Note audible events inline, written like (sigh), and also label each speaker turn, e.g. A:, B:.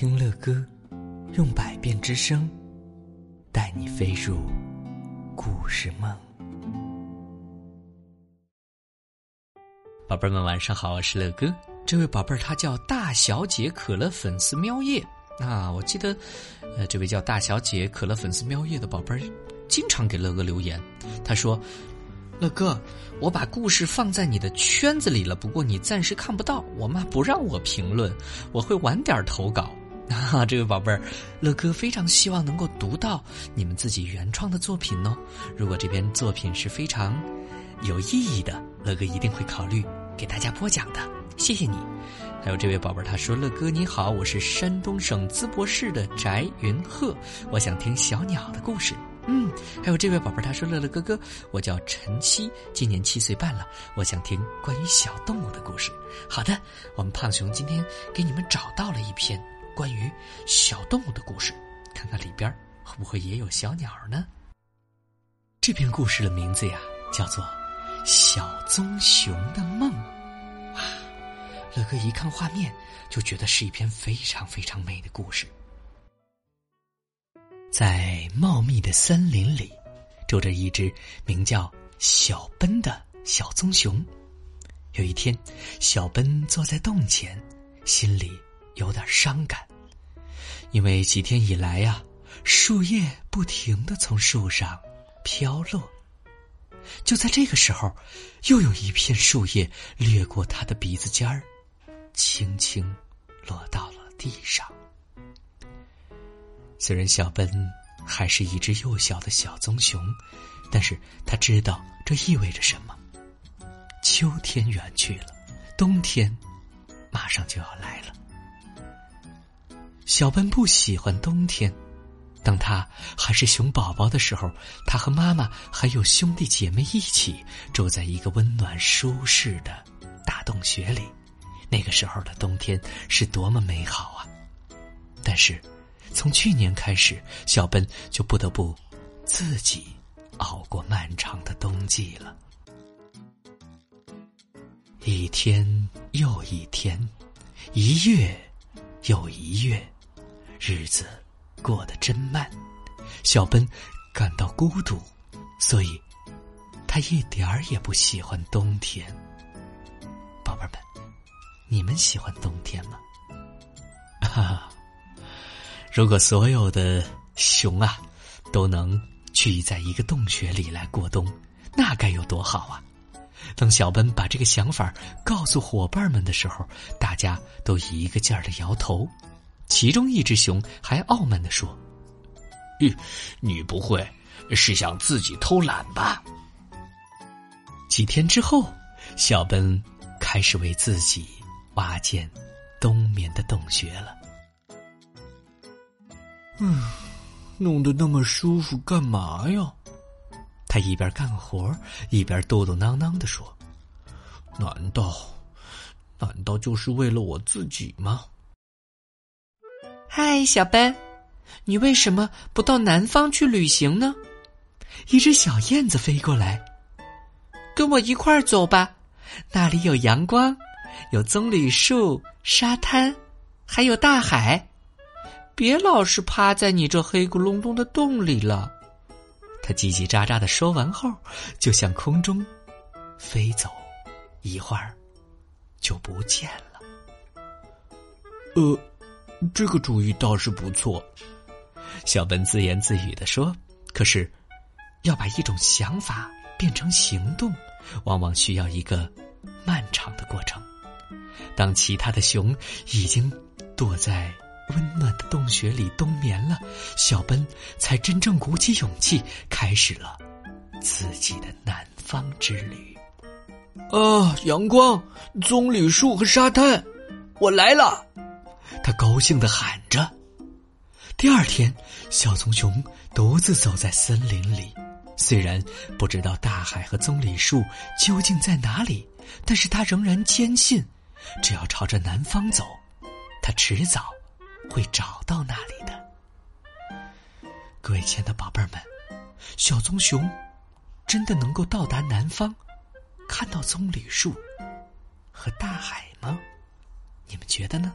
A: 听乐歌，用百变之声，带你飞入故事梦。宝贝儿们，晚上好，我是乐哥。这位宝贝儿，他叫大小姐可乐粉丝喵叶啊！我记得，呃，这位叫大小姐可乐粉丝喵叶的宝贝儿，经常给乐哥留言。他说：“乐哥，我把故事放在你的圈子里了，不过你暂时看不到，我妈不让我评论，我会晚点投稿。” (laughs) 啊，这位宝贝儿，乐哥非常希望能够读到你们自己原创的作品哦。如果这篇作品是非常有意义的，乐哥一定会考虑给大家播讲的。谢谢你。还有这位宝贝儿，他说：“乐哥你好，我是山东省淄博市的翟云鹤，我想听小鸟的故事。”嗯，还有这位宝贝儿，他说：“乐乐哥哥，我叫陈曦，今年七岁半了，我想听关于小动物的故事。”好的，我们胖熊今天给你们找到了一篇。关于小动物的故事，看看里边会不会也有小鸟呢？这篇故事的名字呀，叫做《小棕熊的梦》。啊，乐哥一看画面，就觉得是一篇非常非常美的故事。在茂密的森林里，住着一只名叫小奔的小棕熊。有一天，小奔坐在洞前，心里。有点伤感，因为几天以来呀，树叶不停的从树上飘落。就在这个时候，又有一片树叶掠过他的鼻子尖儿，轻轻落到了地上。虽然小奔还是一只幼小的小棕熊，但是他知道这意味着什么。秋天远去了，冬天马上就要来了。小奔不喜欢冬天。当他还是熊宝宝的时候，他和妈妈还有兄弟姐妹一起住在一个温暖舒适的大洞穴里。那个时候的冬天是多么美好啊！但是，从去年开始，小奔就不得不自己熬过漫长的冬季了。一天又一天，一月又一月。日子过得真慢，小奔感到孤独，所以他一点儿也不喜欢冬天。宝贝们，你们喜欢冬天吗？哈哈，如果所有的熊啊都能聚在一个洞穴里来过冬，那该有多好啊！等小奔把这个想法告诉伙伴们的时候，大家都一个劲儿的摇头。其中一只熊还傲慢地说：“
B: 你，你不会是想自己偷懒吧？”
A: 几天之后，小奔开始为自己挖建冬眠的洞穴了。
C: 嗯，弄得那么舒服干嘛呀？
A: 他一边干活一边嘟嘟囔囔的说：“
C: 难道，难道就是为了我自己吗？”
D: 嗨，小奔，你为什么不到南方去旅行呢？
A: 一只小燕子飞过来，
D: 跟我一块儿走吧。那里有阳光，有棕榈树、沙滩，还有大海。别老是趴在你这黑咕隆咚的洞里了。
A: 他叽叽喳喳的说完后，就向空中飞走，一会儿就不见了。
C: 呃。这个主意倒是不错，
A: 小奔自言自语的说：“可是，要把一种想法变成行动，往往需要一个漫长的过程。当其他的熊已经躲在温暖的洞穴里冬眠了，小奔才真正鼓起勇气，开始了自己的南方之旅。
C: 啊，阳光、棕榈树和沙滩，我来了！”
A: 他高兴的喊着。第二天，小棕熊独自走在森林里，虽然不知道大海和棕榈树究竟在哪里，但是他仍然坚信，只要朝着南方走，他迟早会找到那里的。各位亲爱的宝贝儿们，小棕熊真的能够到达南方，看到棕榈树和大海吗？你们觉得呢？